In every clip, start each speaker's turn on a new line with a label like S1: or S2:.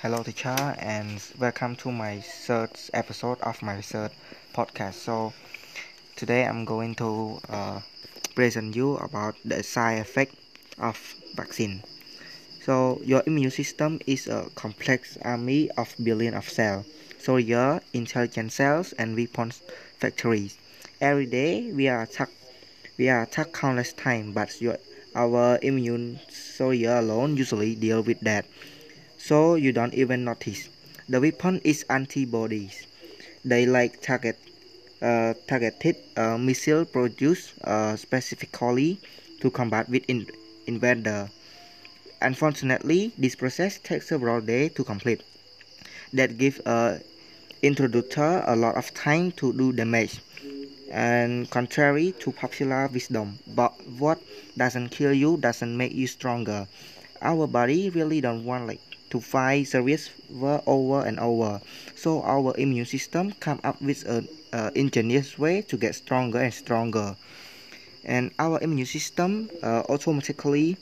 S1: Hello, teacher, and welcome to my third episode of my third podcast. So, today I'm going to uh, present you about the side effect of vaccine. So, your immune system is a complex army of billions of cells. So, your intelligent cells and weapons factories. Every day we are attacked. We are attacked countless times, but your our immune soldier alone usually deal with that so you don't even notice. The weapon is antibodies. They like target uh, targeted uh, missile produced uh, specifically to combat with in invader. Unfortunately, this process takes several days to complete. That gives a intruder a lot of time to do damage. And contrary to popular wisdom, but what doesn't kill you doesn't make you stronger. Our body really don't want like to fight serious war over and over. So our immune system come up with an uh, ingenious way to get stronger and stronger. And our immune system uh, automatically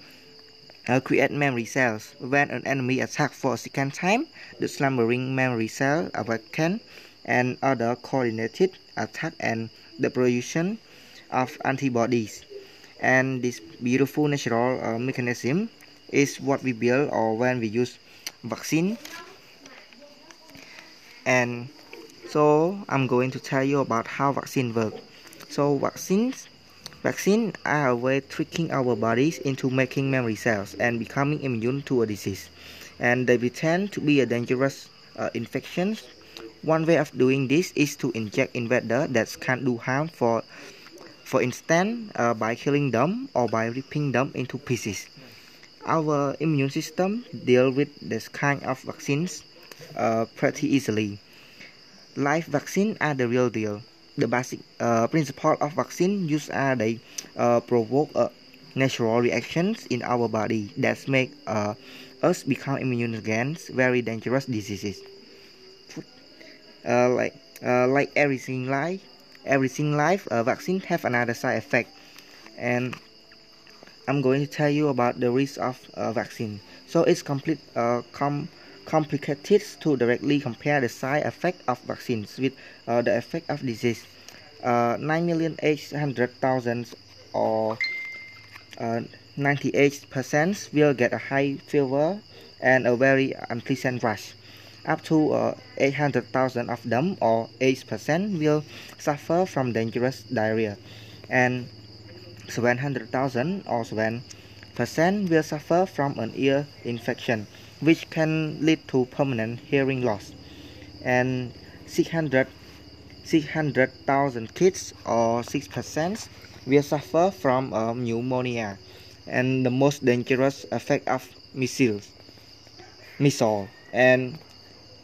S1: uh, create memory cells. When an enemy attack for a second time, the slumbering memory cell awaken and other coordinated attack and the production of antibodies. And this beautiful natural uh, mechanism is what we build or when we use vaccine. And so I'm going to tell you about how vaccine work. So vaccines vaccine are a way tricking our bodies into making memory cells and becoming immune to a disease. And they pretend to be a dangerous uh, infection one way of doing this is to inject invader that can do harm for for instance uh, by killing them or by ripping them into pieces our immune system deal with this kind of vaccines uh, pretty easily. Live vaccine are the real deal. The basic uh, principle of vaccine use are they uh, provoke uh, natural reactions in our body that make uh, us become immune against very dangerous diseases. Uh, like like everything life, everything life, vaccine have another side effect, and I'm going to tell you about the risk of uh, vaccine. So it's complete uh, com complicated to directly compare the side effect of vaccines with uh, the effect of disease. Uh, 9,800,000 or 98% uh, will get a high fever and a very unpleasant rash. Up to uh, 800,000 of them or 8% will suffer from dangerous diarrhea. And 700,000 or 7% will suffer from an ear infection, which can lead to permanent hearing loss. And 600 600,000 kids or 6% will suffer from uh, pneumonia and the most dangerous effect of missiles, Measles and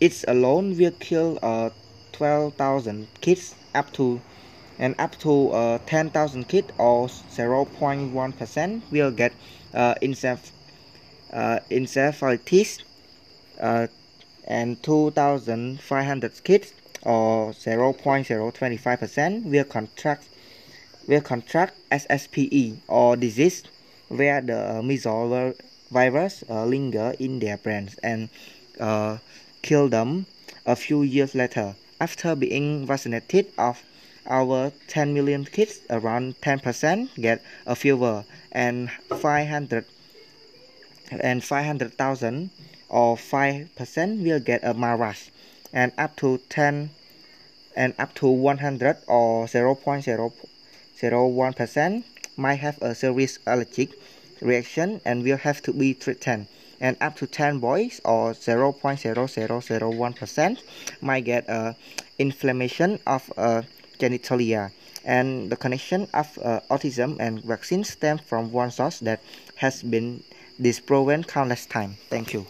S1: it alone will kill uh, 12,000 kids up to and up to uh, 10,000 kids or 0.1% will get uh, uh, encephalitis uh, and 2,500 kids or 0.025% will contract will contract SSPE or disease where the uh, measles virus uh, linger in their brains and uh, kill them a few years later after being vaccinated of our 10 million kids, around 10% get a fever, and 500 and 500,000 or 5% will get a marash, and up to 10 and up to 100 or 0.001% might have a serious allergic reaction and will have to be treated. And up to 10 boys or 0.0001% might get a inflammation of a genitalia and the connection of uh, autism and vaccine stem from one source that has been disproven countless times. Thank you.